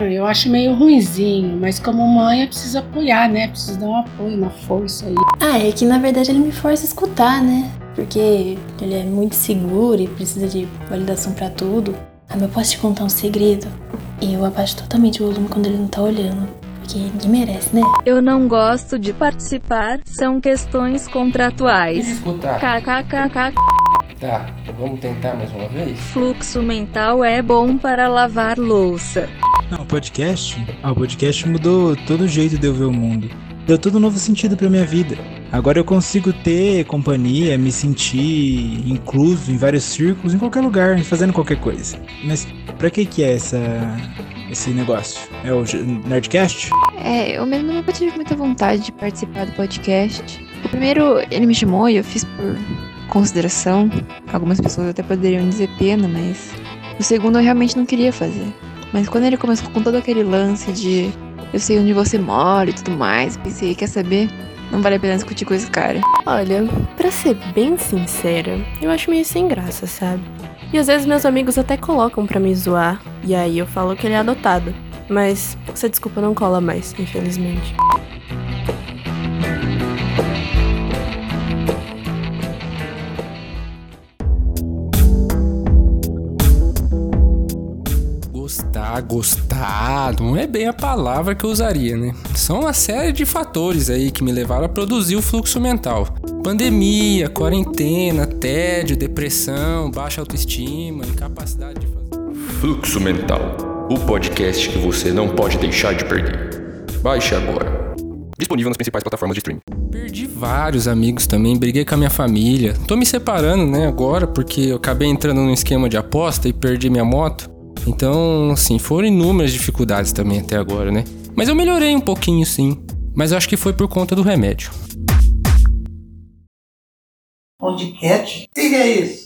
Eu acho meio ruinzinho, mas como mãe eu preciso apoiar, né? Preciso dar um apoio, uma força aí. Ah, é que na verdade ele me força a escutar, né? Porque ele é muito seguro e precisa de validação para tudo. Ah, mas eu posso te contar um segredo? Eu abaixo totalmente o volume quando ele não tá olhando. Porque ninguém merece, né? Eu não gosto de participar, são questões contratuais. Escutar. KKKK. Tá, vamos tentar mais uma vez? Fluxo mental é bom para lavar louça. Não, podcast? Ah, o podcast mudou todo o jeito de eu ver o mundo. Deu todo um novo sentido pra minha vida. Agora eu consigo ter companhia, me sentir incluso em vários círculos, em qualquer lugar, fazendo qualquer coisa. Mas pra que que é essa, esse negócio? É o Nerdcast? É, eu mesmo nunca tive muita vontade de participar do podcast. O primeiro, ele me chamou e eu fiz por consideração. Algumas pessoas até poderiam dizer pena, mas o segundo eu realmente não queria fazer. Mas quando ele começou com todo aquele lance de eu sei onde você mora e tudo mais, pensei, quer saber? Não vale a pena discutir com esse cara. Olha, pra ser bem sincera, eu acho meio sem graça, sabe? E às vezes meus amigos até colocam pra me zoar, e aí eu falo que ele é adotado. Mas essa desculpa não cola mais, infelizmente. Gostar, gostar, não é bem a palavra que eu usaria, né? São uma série de fatores aí que me levaram a produzir o fluxo mental. Pandemia, quarentena, tédio, depressão, baixa autoestima, incapacidade de fazer. Fluxo Mental, o podcast que você não pode deixar de perder. Baixe agora. Disponível nas principais plataformas de streaming. Perdi vários amigos também, briguei com a minha família. Tô me separando, né, agora, porque eu acabei entrando num esquema de aposta e perdi minha moto. Então, assim, foram inúmeras dificuldades também até agora, né? Mas eu melhorei um pouquinho, sim. Mas eu acho que foi por conta do remédio. Podcast? O que é isso?